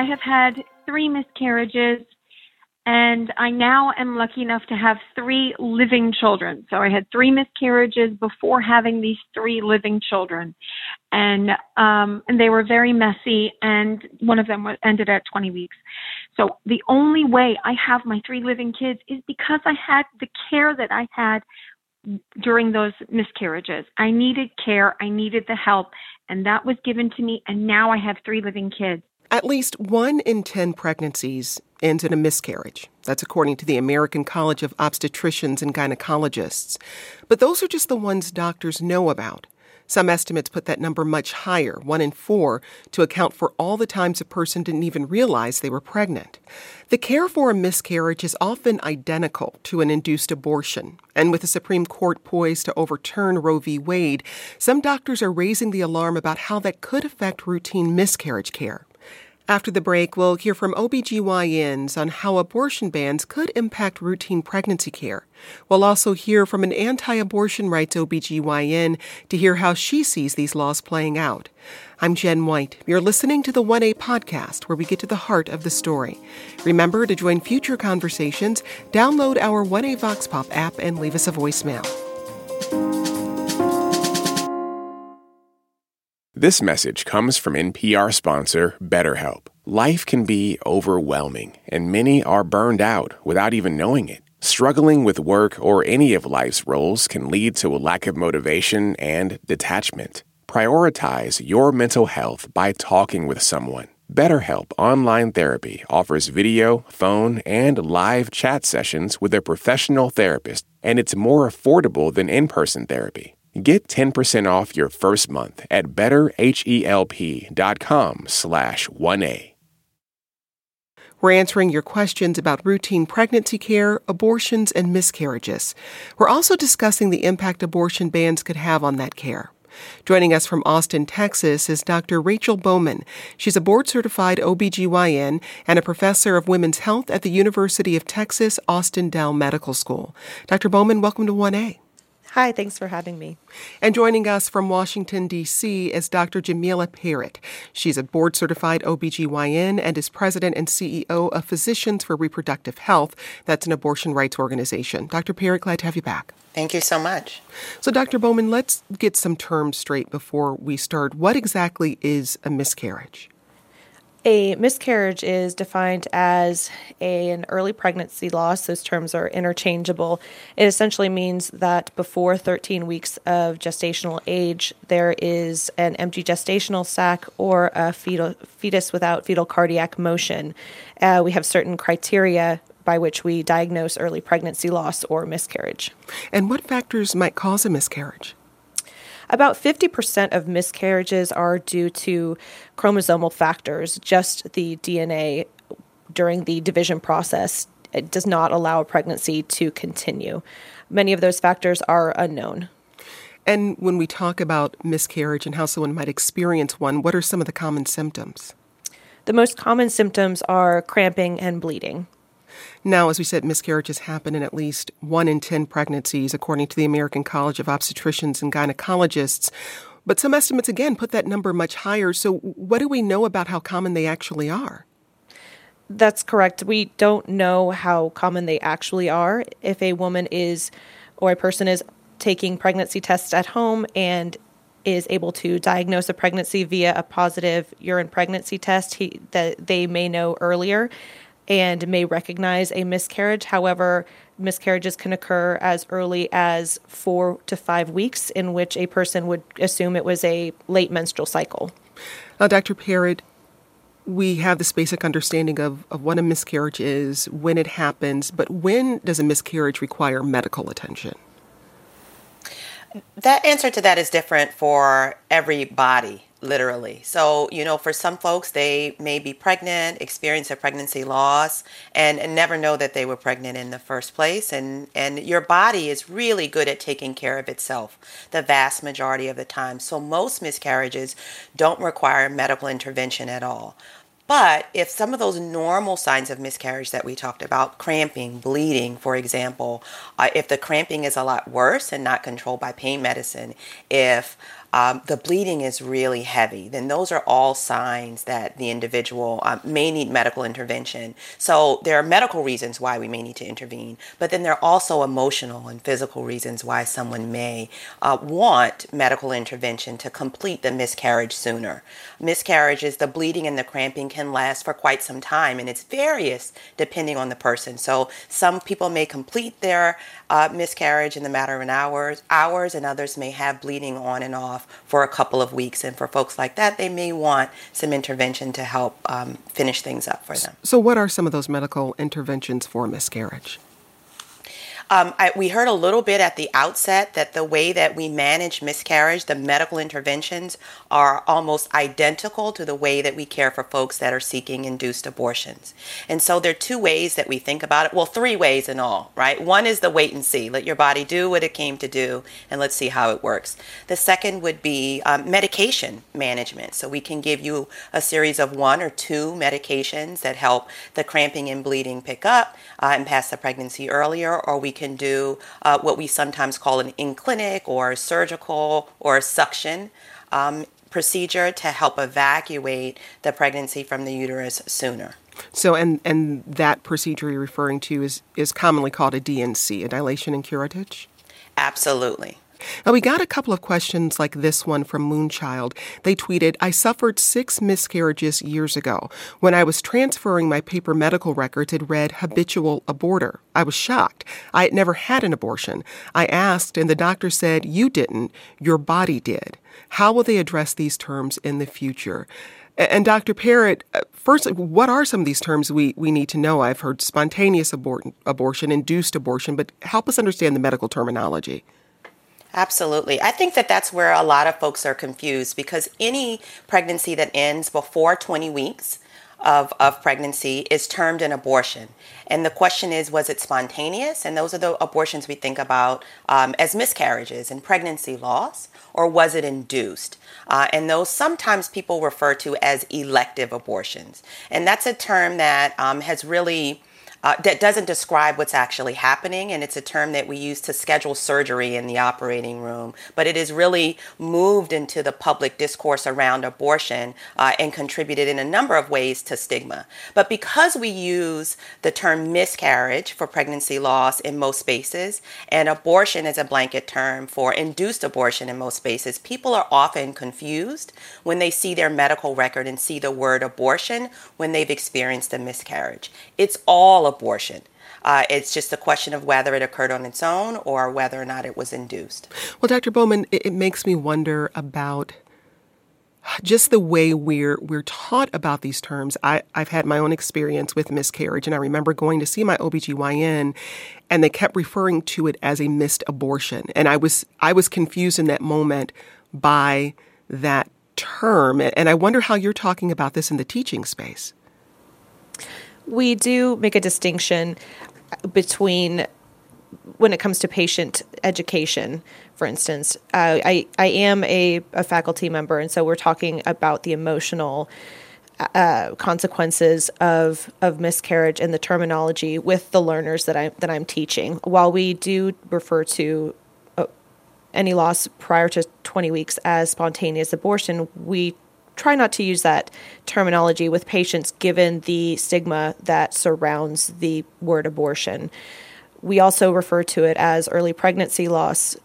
I have had three miscarriages and I now am lucky enough to have three living children. So I had three miscarriages before having these three living children, and um, and they were very messy. And one of them ended at 20 weeks. So the only way I have my three living kids is because I had the care that I had during those miscarriages. I needed care. I needed the help, and that was given to me. And now I have three living kids. At least one in 10 pregnancies ends in a miscarriage. That's according to the American College of Obstetricians and Gynecologists. But those are just the ones doctors know about. Some estimates put that number much higher, one in four, to account for all the times a person didn't even realize they were pregnant. The care for a miscarriage is often identical to an induced abortion. And with the Supreme Court poised to overturn Roe v. Wade, some doctors are raising the alarm about how that could affect routine miscarriage care. After the break, we'll hear from OBGYNs on how abortion bans could impact routine pregnancy care. We'll also hear from an anti abortion rights OBGYN to hear how she sees these laws playing out. I'm Jen White. You're listening to the 1A podcast, where we get to the heart of the story. Remember to join future conversations, download our 1A Vox Pop app, and leave us a voicemail. This message comes from NPR sponsor BetterHelp. Life can be overwhelming, and many are burned out without even knowing it. Struggling with work or any of life's roles can lead to a lack of motivation and detachment. Prioritize your mental health by talking with someone. BetterHelp Online Therapy offers video, phone, and live chat sessions with a professional therapist, and it's more affordable than in person therapy. Get 10% off your first month at betterhelp.com slash 1A. We're answering your questions about routine pregnancy care, abortions, and miscarriages. We're also discussing the impact abortion bans could have on that care. Joining us from Austin, Texas is Dr. Rachel Bowman. She's a board certified OBGYN and a professor of women's health at the University of Texas Austin Dell Medical School. Dr. Bowman, welcome to 1A. Hi, thanks for having me. And joining us from Washington, D.C. is Dr. Jamila Perritt. She's a board certified OBGYN and is president and CEO of Physicians for Reproductive Health. That's an abortion rights organization. Dr. Perritt, glad to have you back. Thank you so much. So, Dr. Bowman, let's get some terms straight before we start. What exactly is a miscarriage? A miscarriage is defined as a, an early pregnancy loss. Those terms are interchangeable. It essentially means that before 13 weeks of gestational age, there is an empty gestational sac or a fetal, fetus without fetal cardiac motion. Uh, we have certain criteria by which we diagnose early pregnancy loss or miscarriage. And what factors might cause a miscarriage? About 50% of miscarriages are due to chromosomal factors, just the DNA during the division process. It does not allow a pregnancy to continue. Many of those factors are unknown. And when we talk about miscarriage and how someone might experience one, what are some of the common symptoms? The most common symptoms are cramping and bleeding. Now, as we said, miscarriages happen in at least one in 10 pregnancies, according to the American College of Obstetricians and Gynecologists. But some estimates, again, put that number much higher. So, what do we know about how common they actually are? That's correct. We don't know how common they actually are. If a woman is or a person is taking pregnancy tests at home and is able to diagnose a pregnancy via a positive urine pregnancy test, he, that they may know earlier and may recognize a miscarriage. However, miscarriages can occur as early as four to five weeks, in which a person would assume it was a late menstrual cycle. Now, Dr. Perritt, we have this basic understanding of, of what a miscarriage is, when it happens, but when does a miscarriage require medical attention? That answer to that is different for every body literally. So, you know, for some folks, they may be pregnant, experience a pregnancy loss, and, and, never know that they were pregnant in the first place. And, and your body is really good at taking care of itself the vast majority of the time. So, most miscarriages don't require medical intervention at all. But if some of those normal signs of miscarriage that we talked about, cramping, bleeding, for example, uh, if the cramping is a lot worse and not controlled by pain medicine, if um, the bleeding is really heavy, then those are all signs that the individual um, may need medical intervention. So there are medical reasons why we may need to intervene, but then there are also emotional and physical reasons why someone may uh, want medical intervention to complete the miscarriage sooner. Miscarriages, the bleeding and the cramping can last for quite some time, and it's various depending on the person. So some people may complete their uh, miscarriage in the matter of an hours, hours, and others may have bleeding on and off for a couple of weeks. And for folks like that, they may want some intervention to help um, finish things up for them. So, what are some of those medical interventions for miscarriage? Um, I, we heard a little bit at the outset that the way that we manage miscarriage, the medical interventions, are almost identical to the way that we care for folks that are seeking induced abortions. And so there are two ways that we think about it. Well, three ways in all, right? One is the wait and see. Let your body do what it came to do, and let's see how it works. The second would be um, medication management. So we can give you a series of one or two medications that help the cramping and bleeding pick up uh, and pass the pregnancy earlier, or we can do uh, what we sometimes call an in clinic or surgical or suction um, procedure to help evacuate the pregnancy from the uterus sooner. So, and and that procedure you're referring to is is commonly called a D&C, a dilation and curettage. Absolutely. Now, we got a couple of questions like this one from Moonchild. They tweeted, I suffered six miscarriages years ago. When I was transferring my paper medical records, it read habitual aborter. I was shocked. I had never had an abortion. I asked, and the doctor said, You didn't, your body did. How will they address these terms in the future? And Dr. Perritt, uh, first, what are some of these terms we, we need to know? I've heard spontaneous abort- abortion, induced abortion, but help us understand the medical terminology. Absolutely. I think that that's where a lot of folks are confused because any pregnancy that ends before 20 weeks of, of pregnancy is termed an abortion. And the question is, was it spontaneous? And those are the abortions we think about um, as miscarriages and pregnancy loss, or was it induced? Uh, and those sometimes people refer to as elective abortions. And that's a term that um, has really uh, that doesn't describe what's actually happening, and it's a term that we use to schedule surgery in the operating room. But it has really moved into the public discourse around abortion uh, and contributed in a number of ways to stigma. But because we use the term miscarriage for pregnancy loss in most spaces, and abortion is a blanket term for induced abortion in most spaces, people are often confused when they see their medical record and see the word abortion when they've experienced a miscarriage. It's all abortion. Uh, it's just a question of whether it occurred on its own or whether or not it was induced. Well, Dr. Bowman, it, it makes me wonder about just the way we're we're taught about these terms. I, I've had my own experience with miscarriage, and I remember going to see my OBGYN and they kept referring to it as a missed abortion. And I was I was confused in that moment by that term. And I wonder how you're talking about this in the teaching space we do make a distinction between when it comes to patient education, for instance, uh, I, I am a, a, faculty member, and so we're talking about the emotional uh, consequences of of miscarriage and the terminology with the learners that I that I'm teaching. While we do refer to uh, any loss prior to 20 weeks as spontaneous abortion, we try not to use that terminology with patients given the stigma that surrounds the word abortion. We also refer to it as early pregnancy loss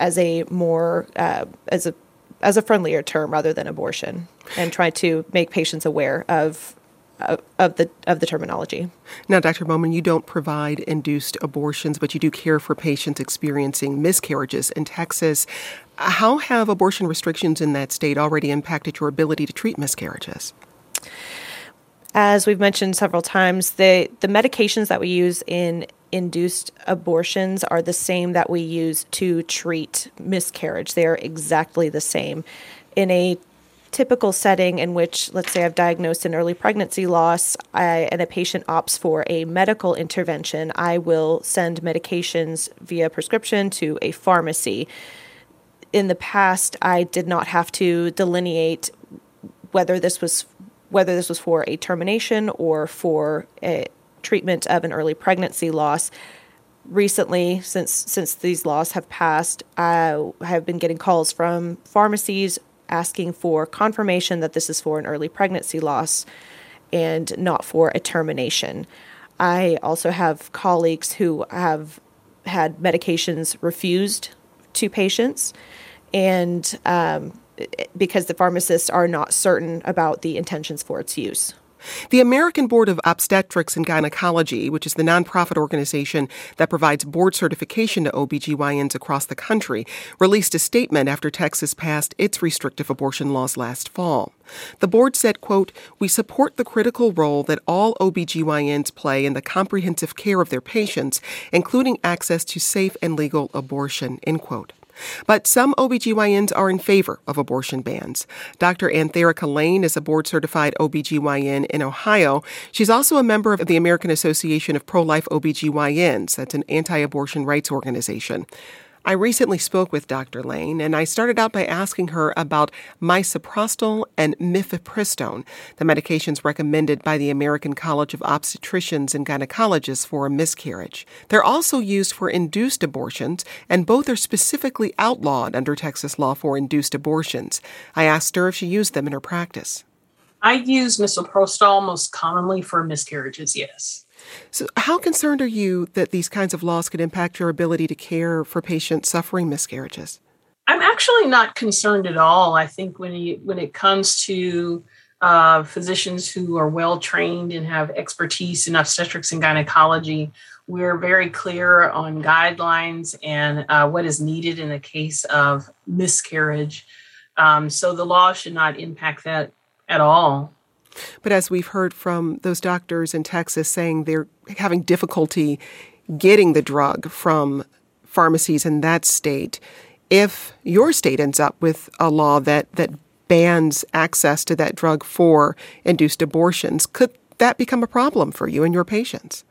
as a more uh, as a as a friendlier term rather than abortion and try to make patients aware of of the of the terminology. Now, Dr. Bowman, you don't provide induced abortions, but you do care for patients experiencing miscarriages in Texas. How have abortion restrictions in that state already impacted your ability to treat miscarriages? As we've mentioned several times, the the medications that we use in induced abortions are the same that we use to treat miscarriage. They are exactly the same. In a typical setting in which, let's say, I've diagnosed an early pregnancy loss I, and a patient opts for a medical intervention, I will send medications via prescription to a pharmacy. In the past, I did not have to delineate whether this was whether this was for a termination or for a treatment of an early pregnancy loss recently, since since these laws have passed, I have been getting calls from pharmacies asking for confirmation that this is for an early pregnancy loss and not for a termination. I also have colleagues who have had medications refused to patients, and um, because the pharmacists are not certain about the intentions for its use. The American Board of Obstetrics and Gynecology, which is the nonprofit organization that provides board certification to OBGYNs across the country, released a statement after Texas passed its restrictive abortion laws last fall. The board said, quote, "We support the critical role that all OBGYNs play in the comprehensive care of their patients, including access to safe and legal abortion." End quote. But some OBGYNs are in favor of abortion bans. Dr. Antherica Lane is a board certified OBGYN in Ohio. She's also a member of the American Association of Pro Life OBGYNs, that's an anti abortion rights organization. I recently spoke with Dr. Lane, and I started out by asking her about misoprostol and mifepristone, the medications recommended by the American College of Obstetricians and Gynecologists for a miscarriage. They're also used for induced abortions, and both are specifically outlawed under Texas law for induced abortions. I asked her if she used them in her practice. I use misoprostol most commonly for miscarriages, yes. So, how concerned are you that these kinds of laws could impact your ability to care for patients suffering miscarriages? I'm actually not concerned at all. I think when you, when it comes to uh, physicians who are well trained and have expertise in obstetrics and gynecology, we're very clear on guidelines and uh, what is needed in the case of miscarriage. Um, so the law should not impact that at all. But as we've heard from those doctors in Texas saying they're having difficulty getting the drug from pharmacies in that state, if your state ends up with a law that, that bans access to that drug for induced abortions, could that become a problem for you and your patients?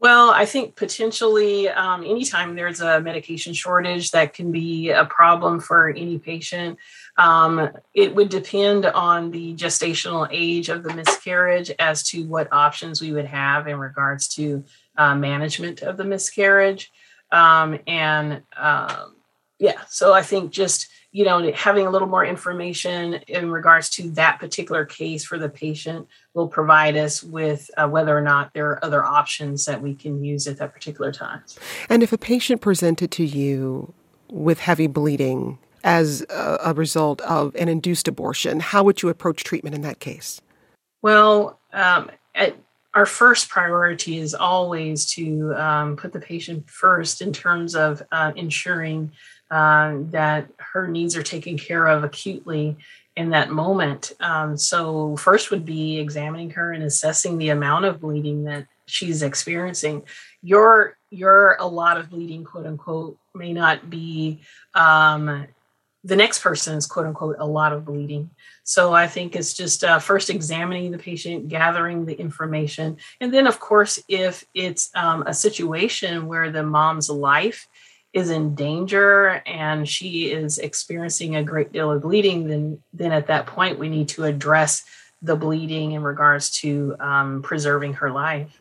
Well, I think potentially um, anytime there's a medication shortage, that can be a problem for any patient. Um, it would depend on the gestational age of the miscarriage as to what options we would have in regards to uh, management of the miscarriage. Um, and um, yeah, so I think just you know having a little more information in regards to that particular case for the patient will provide us with uh, whether or not there are other options that we can use at that particular time. And if a patient presented to you with heavy bleeding as a, a result of an induced abortion, how would you approach treatment in that case? Well, um, at, our first priority is always to um, put the patient first in terms of uh, ensuring uh, that her needs are taken care of acutely in that moment. Um, so, first would be examining her and assessing the amount of bleeding that she's experiencing. Your your a lot of bleeding, quote unquote, may not be um, the next person is quote unquote a lot of bleeding. So I think it's just uh, first examining the patient, gathering the information, and then of course if it's um, a situation where the mom's life is in danger and she is experiencing a great deal of bleeding, then then at that point we need to address the bleeding in regards to um, preserving her life.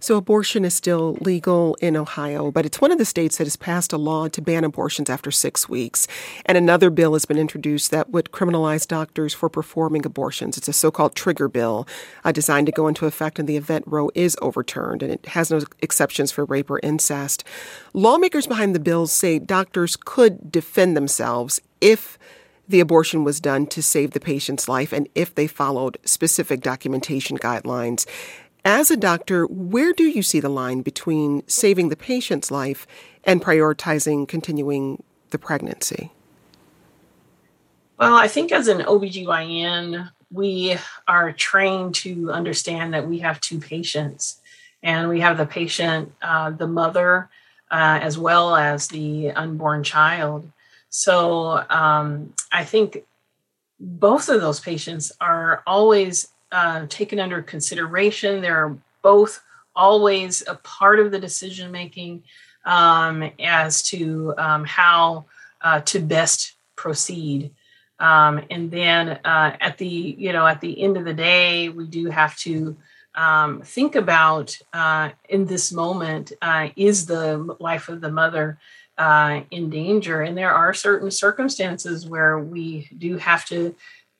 So, abortion is still legal in Ohio, but it's one of the states that has passed a law to ban abortions after six weeks. And another bill has been introduced that would criminalize doctors for performing abortions. It's a so called trigger bill uh, designed to go into effect in the event Roe is overturned, and it has no exceptions for rape or incest. Lawmakers behind the bill say doctors could defend themselves if the abortion was done to save the patient's life and if they followed specific documentation guidelines. As a doctor, where do you see the line between saving the patient's life and prioritizing continuing the pregnancy? Well, I think as an OBGYN, we are trained to understand that we have two patients, and we have the patient, uh, the mother, uh, as well as the unborn child. So um, I think both of those patients are always uh, taken under consideration. They're both always a part of the decision making um, as to um, how uh, to best proceed. Um, and then uh, at the you know at the end of the day, we do have to um, think about uh, in this moment uh, is the life of the mother uh, in danger and there are certain circumstances where we do have to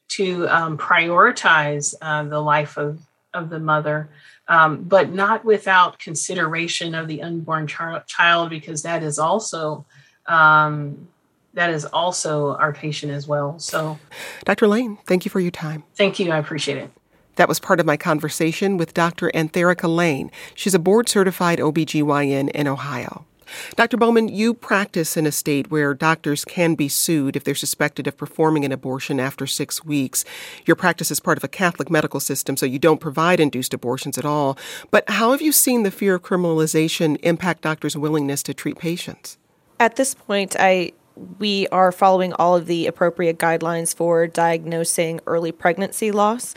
to um, prioritize uh, the life of of the mother um, but not without consideration of the unborn char- child because that is also um, that is also our patient as well so dr lane thank you for your time thank you i appreciate it that was part of my conversation with Dr. Antherica Lane. She's a board certified OBGYN in Ohio. Dr. Bowman, you practice in a state where doctors can be sued if they're suspected of performing an abortion after six weeks. Your practice is part of a Catholic medical system, so you don't provide induced abortions at all. But how have you seen the fear of criminalization impact doctors' willingness to treat patients? At this point, I we are following all of the appropriate guidelines for diagnosing early pregnancy loss.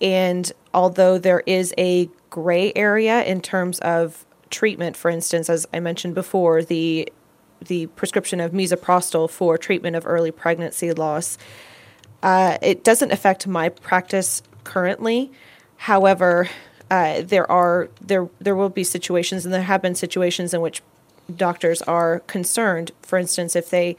And although there is a gray area in terms of treatment, for instance, as I mentioned before, the the prescription of misoprostol for treatment of early pregnancy loss, uh, it doesn't affect my practice currently. However, uh, there are there there will be situations, and there have been situations in which doctors are concerned. For instance, if they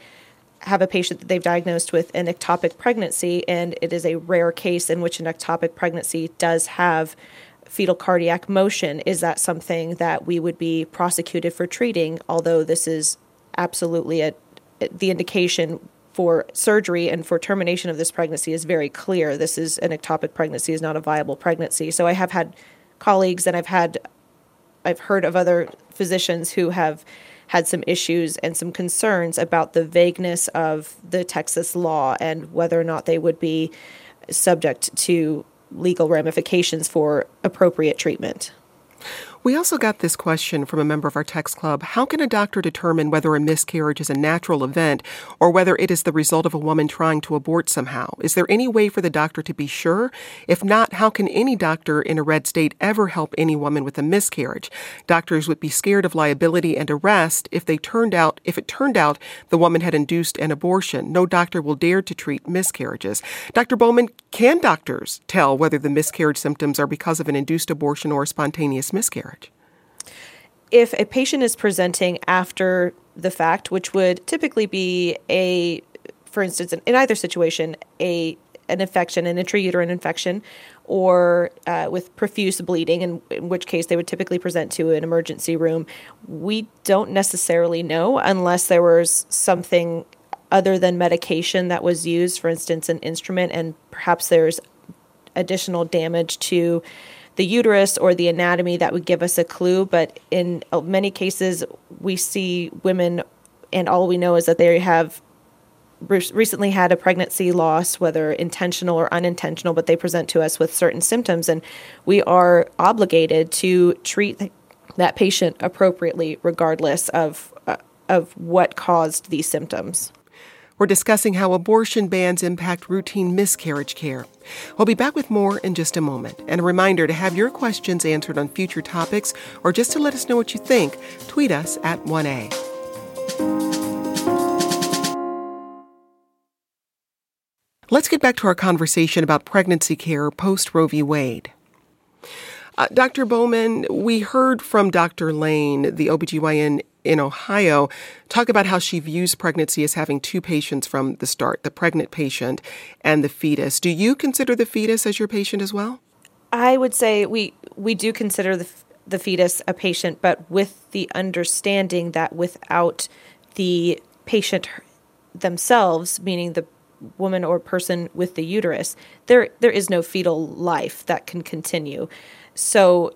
have a patient that they've diagnosed with an ectopic pregnancy, and it is a rare case in which an ectopic pregnancy does have fetal cardiac motion. Is that something that we would be prosecuted for treating? Although this is absolutely a, the indication for surgery and for termination of this pregnancy is very clear. This is an ectopic pregnancy, is not a viable pregnancy. So I have had colleagues, and I've had, I've heard of other physicians who have had some issues and some concerns about the vagueness of the Texas law and whether or not they would be subject to legal ramifications for appropriate treatment. We also got this question from a member of our text club. How can a doctor determine whether a miscarriage is a natural event or whether it is the result of a woman trying to abort somehow? Is there any way for the doctor to be sure? If not, how can any doctor in a red state ever help any woman with a miscarriage? Doctors would be scared of liability and arrest if they turned out if it turned out the woman had induced an abortion. No doctor will dare to treat miscarriages. Dr. Bowman, can doctors tell whether the miscarriage symptoms are because of an induced abortion or a spontaneous miscarriage? If a patient is presenting after the fact, which would typically be a, for instance, in either situation, a an infection, an intrauterine infection, or uh, with profuse bleeding, in, in which case they would typically present to an emergency room. We don't necessarily know unless there was something other than medication that was used, for instance, an instrument, and perhaps there's additional damage to the uterus or the anatomy that would give us a clue. But in uh, many cases, we see women, and all we know is that they have recently had a pregnancy loss, whether intentional or unintentional, but they present to us with certain symptoms, and we are obligated to treat that patient appropriately, regardless of uh, of what caused these symptoms. We're discussing how abortion bans impact routine miscarriage care. We'll be back with more in just a moment. And a reminder to have your questions answered on future topics or just to let us know what you think, tweet us at 1A. Let's get back to our conversation about pregnancy care post Roe v. Wade. Uh, Dr. Bowman, we heard from Dr. Lane, the OBGYN in Ohio, talk about how she views pregnancy as having two patients from the start the pregnant patient and the fetus. Do you consider the fetus as your patient as well? I would say we, we do consider the, the fetus a patient, but with the understanding that without the patient themselves, meaning the woman or person with the uterus, there there is no fetal life that can continue. So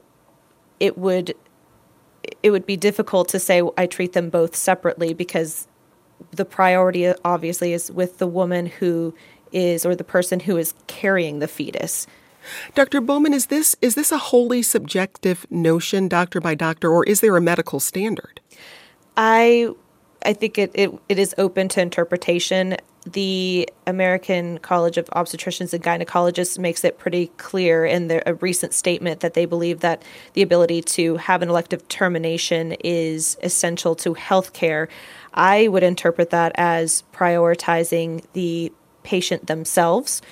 it would it would be difficult to say I treat them both separately because the priority obviously is with the woman who is or the person who is carrying the fetus. Dr. Bowman, is this is this a wholly subjective notion, doctor by doctor, or is there a medical standard? I I think it, it, it is open to interpretation the American College of Obstetricians and Gynecologists makes it pretty clear in their, a recent statement that they believe that the ability to have an elective termination is essential to health care. I would interpret that as prioritizing the patient themselves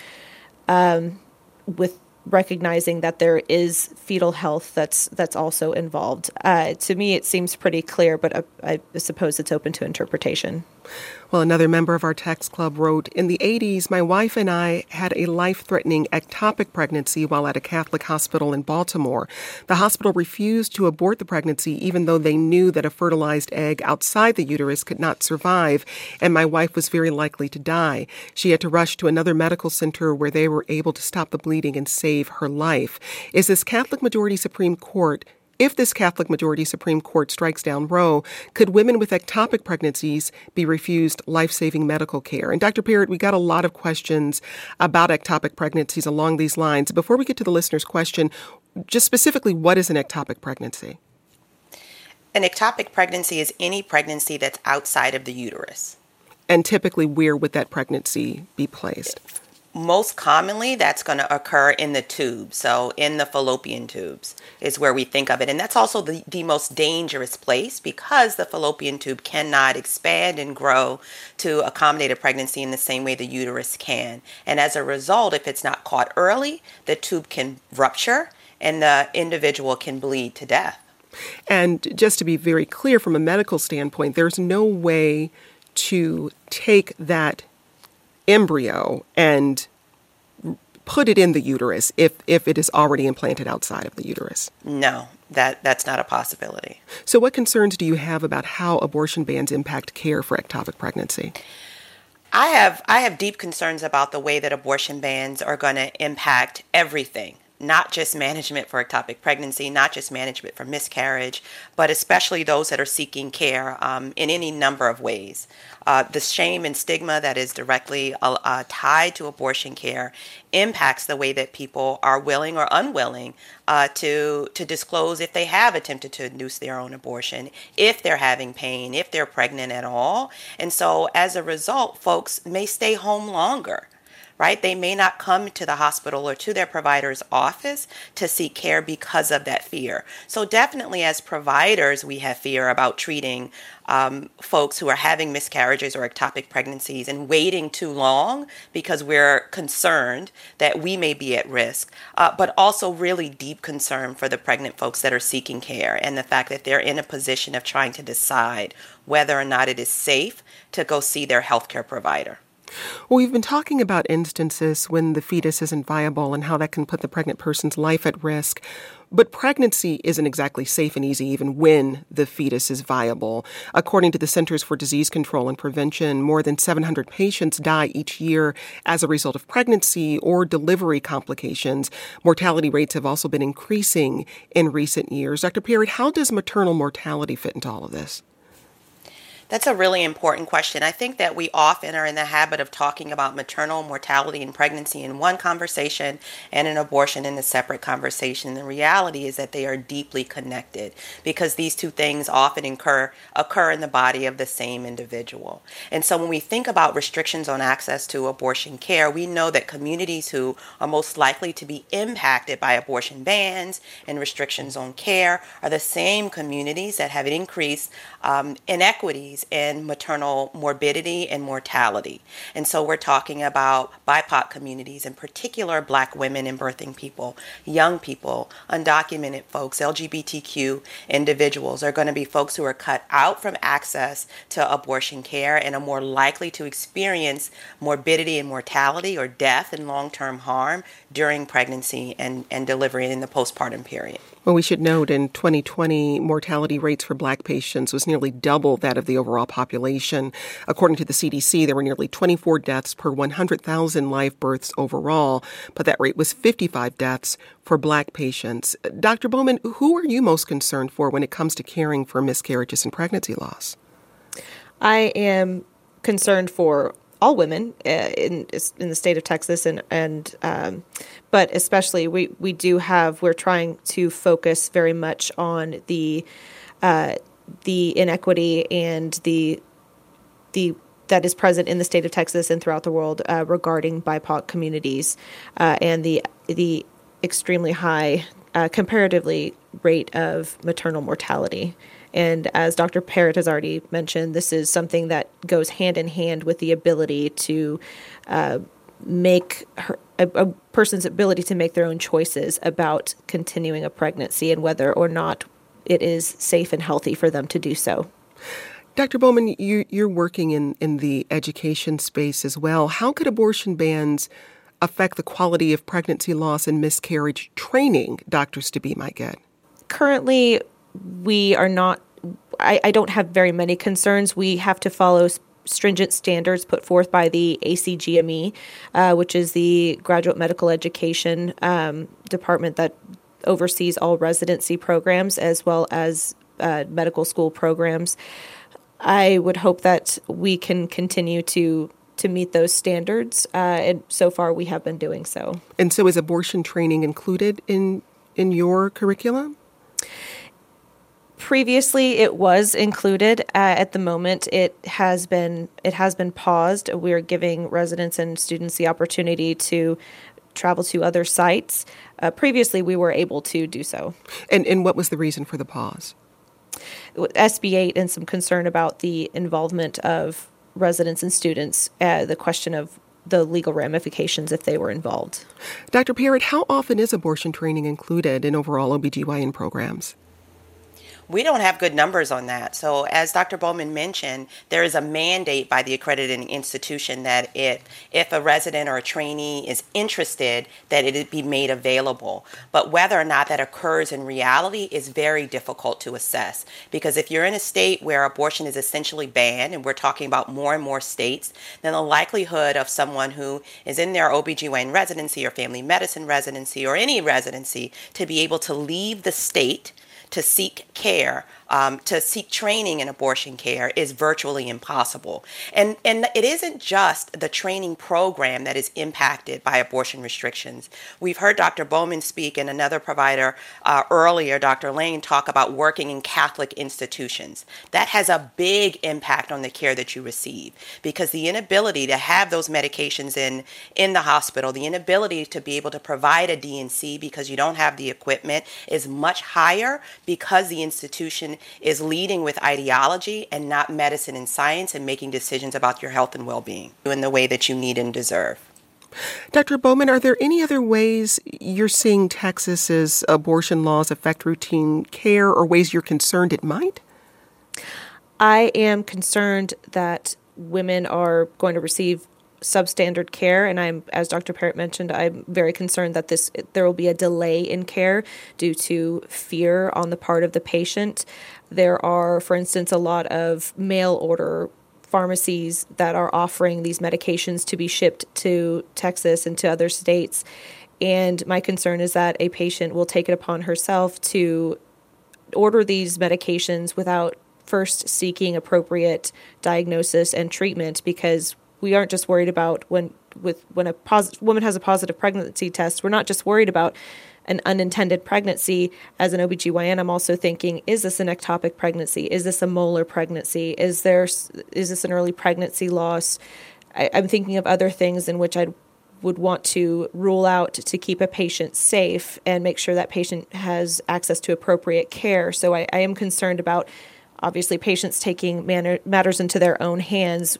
um, with recognizing that there is fetal health that's that's also involved. Uh, to me, it seems pretty clear, but uh, I suppose it's open to interpretation. Well, another member of our text club wrote In the 80s, my wife and I had a life threatening ectopic pregnancy while at a Catholic hospital in Baltimore. The hospital refused to abort the pregnancy, even though they knew that a fertilized egg outside the uterus could not survive, and my wife was very likely to die. She had to rush to another medical center where they were able to stop the bleeding and save her life. Is this Catholic majority Supreme Court if this Catholic majority Supreme Court strikes down Roe, could women with ectopic pregnancies be refused life saving medical care? And Dr. Perritt, we got a lot of questions about ectopic pregnancies along these lines. Before we get to the listener's question, just specifically, what is an ectopic pregnancy? An ectopic pregnancy is any pregnancy that's outside of the uterus. And typically, where would that pregnancy be placed? Most commonly that's going to occur in the tube so in the fallopian tubes is where we think of it. And that's also the, the most dangerous place because the fallopian tube cannot expand and grow to accommodate a pregnancy in the same way the uterus can. And as a result if it's not caught early the tube can rupture and the individual can bleed to death. And just to be very clear from a medical standpoint there's no way to take that embryo and put it in the uterus if if it is already implanted outside of the uterus? No, that that's not a possibility. So what concerns do you have about how abortion bans impact care for ectopic pregnancy? I have I have deep concerns about the way that abortion bans are going to impact everything not just management for ectopic pregnancy, not just management for miscarriage, but especially those that are seeking care um, in any number of ways. Uh, the shame and stigma that is directly uh, uh, tied to abortion care impacts the way that people are willing or unwilling uh, to to disclose if they have attempted to induce their own abortion, if they're having pain, if they're pregnant at all, and so as a result, folks may stay home longer right? They may not come to the hospital or to their provider's office to seek care because of that fear. So, definitely, as providers, we have fear about treating um, folks who are having miscarriages or ectopic pregnancies and waiting too long because we're concerned that we may be at risk, uh, but also really deep concern for the pregnant folks that are seeking care and the fact that they're in a position of trying to decide whether or not it is safe to go see their healthcare provider. Well, we've been talking about instances when the fetus isn't viable and how that can put the pregnant person's life at risk. But pregnancy isn't exactly safe and easy even when the fetus is viable. According to the Centers for Disease Control and Prevention, more than 700 patients die each year as a result of pregnancy or delivery complications. Mortality rates have also been increasing in recent years. Dr. Perritt, how does maternal mortality fit into all of this? That's a really important question. I think that we often are in the habit of talking about maternal mortality and pregnancy in one conversation and an abortion in a separate conversation. The reality is that they are deeply connected because these two things often incur, occur in the body of the same individual. And so when we think about restrictions on access to abortion care, we know that communities who are most likely to be impacted by abortion bans and restrictions on care are the same communities that have increased um, inequities in maternal morbidity and mortality. And so we're talking about BIPOC communities, in particular black women and birthing people, young people, undocumented folks, LGBTQ individuals are going to be folks who are cut out from access to abortion care and are more likely to experience morbidity and mortality or death and long term harm during pregnancy and, and delivery in the postpartum period. Well, we should note in 2020, mortality rates for black patients was nearly double that of the overall population. According to the CDC, there were nearly 24 deaths per 100,000 live births overall, but that rate was 55 deaths for black patients. Dr. Bowman, who are you most concerned for when it comes to caring for miscarriages and pregnancy loss? I am concerned for all women uh, in in the state of Texas and and um, but especially we we do have we're trying to focus very much on the uh, the inequity and the the that is present in the state of Texas and throughout the world uh, regarding BIPOC communities uh, and the the extremely high uh, comparatively rate of maternal mortality. And as Dr. Perritt has already mentioned, this is something that goes hand in hand with the ability to uh, make her, a, a person's ability to make their own choices about continuing a pregnancy and whether or not it is safe and healthy for them to do so. Dr. Bowman, you, you're working in, in the education space as well. How could abortion bans affect the quality of pregnancy loss and miscarriage training doctors to be might get? Currently, we are not, I, I don't have very many concerns. We have to follow stringent standards put forth by the ACGME, uh, which is the graduate medical education um, department that oversees all residency programs as well as uh, medical school programs. I would hope that we can continue to to meet those standards, uh, and so far we have been doing so. And so, is abortion training included in in your curriculum? Previously, it was included. Uh, at the moment, it has been it has been paused. We're giving residents and students the opportunity to travel to other sites. Uh, previously, we were able to do so. And and what was the reason for the pause? SB 8 and some concern about the involvement of residents and students, uh, the question of the legal ramifications if they were involved. Dr. Perritt, how often is abortion training included in overall OBGYN programs? We don't have good numbers on that. So, as Dr. Bowman mentioned, there is a mandate by the accrediting institution that if if a resident or a trainee is interested, that it be made available. But whether or not that occurs in reality is very difficult to assess because if you're in a state where abortion is essentially banned, and we're talking about more and more states, then the likelihood of someone who is in their OBGYN residency or family medicine residency or any residency to be able to leave the state to seek care um, to seek training in abortion care is virtually impossible. And, and it isn't just the training program that is impacted by abortion restrictions. We've heard Dr. Bowman speak and another provider uh, earlier, Dr. Lane, talk about working in Catholic institutions. That has a big impact on the care that you receive because the inability to have those medications in, in the hospital, the inability to be able to provide a D&C because you don't have the equipment is much higher because the institution is leading with ideology and not medicine and science and making decisions about your health and well being in the way that you need and deserve. Dr. Bowman, are there any other ways you're seeing Texas's abortion laws affect routine care or ways you're concerned it might? I am concerned that women are going to receive substandard care and I'm as Dr. Perritt mentioned I'm very concerned that this there will be a delay in care due to fear on the part of the patient. There are for instance a lot of mail order pharmacies that are offering these medications to be shipped to Texas and to other states and my concern is that a patient will take it upon herself to order these medications without first seeking appropriate diagnosis and treatment because we aren't just worried about when with when a pos- woman has a positive pregnancy test. We're not just worried about an unintended pregnancy as an OBGYN. I'm also thinking, is this an ectopic pregnancy? Is this a molar pregnancy? Is there is this an early pregnancy loss? I, I'm thinking of other things in which I would want to rule out to keep a patient safe and make sure that patient has access to appropriate care. So I, I am concerned about obviously patients taking manner, matters into their own hands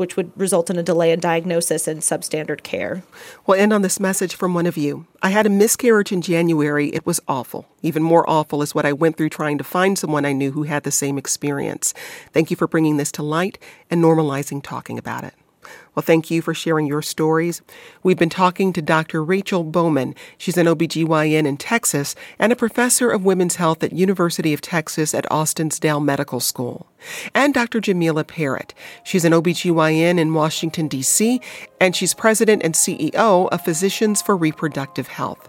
which would result in a delay in diagnosis and substandard care. We'll end on this message from one of you. I had a miscarriage in January. It was awful. Even more awful is what I went through trying to find someone I knew who had the same experience. Thank you for bringing this to light and normalizing talking about it. Well, thank you for sharing your stories. We've been talking to Dr. Rachel Bowman. She's an OBGYN in Texas and a professor of women's health at University of Texas at Austin's Dell Medical School. And Dr. Jamila Perritt. She's an OBGYN in Washington, D.C., and she's president and CEO of Physicians for Reproductive Health.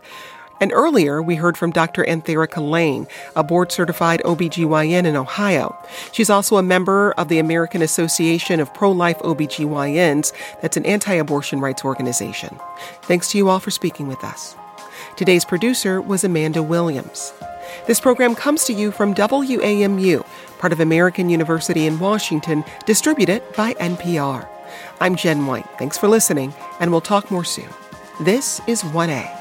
And earlier, we heard from Dr. Antherica Lane, a board certified OBGYN in Ohio. She's also a member of the American Association of Pro Life OBGYNs, that's an anti abortion rights organization. Thanks to you all for speaking with us. Today's producer was Amanda Williams. This program comes to you from WAMU, part of American University in Washington, distributed by NPR. I'm Jen White. Thanks for listening, and we'll talk more soon. This is 1A.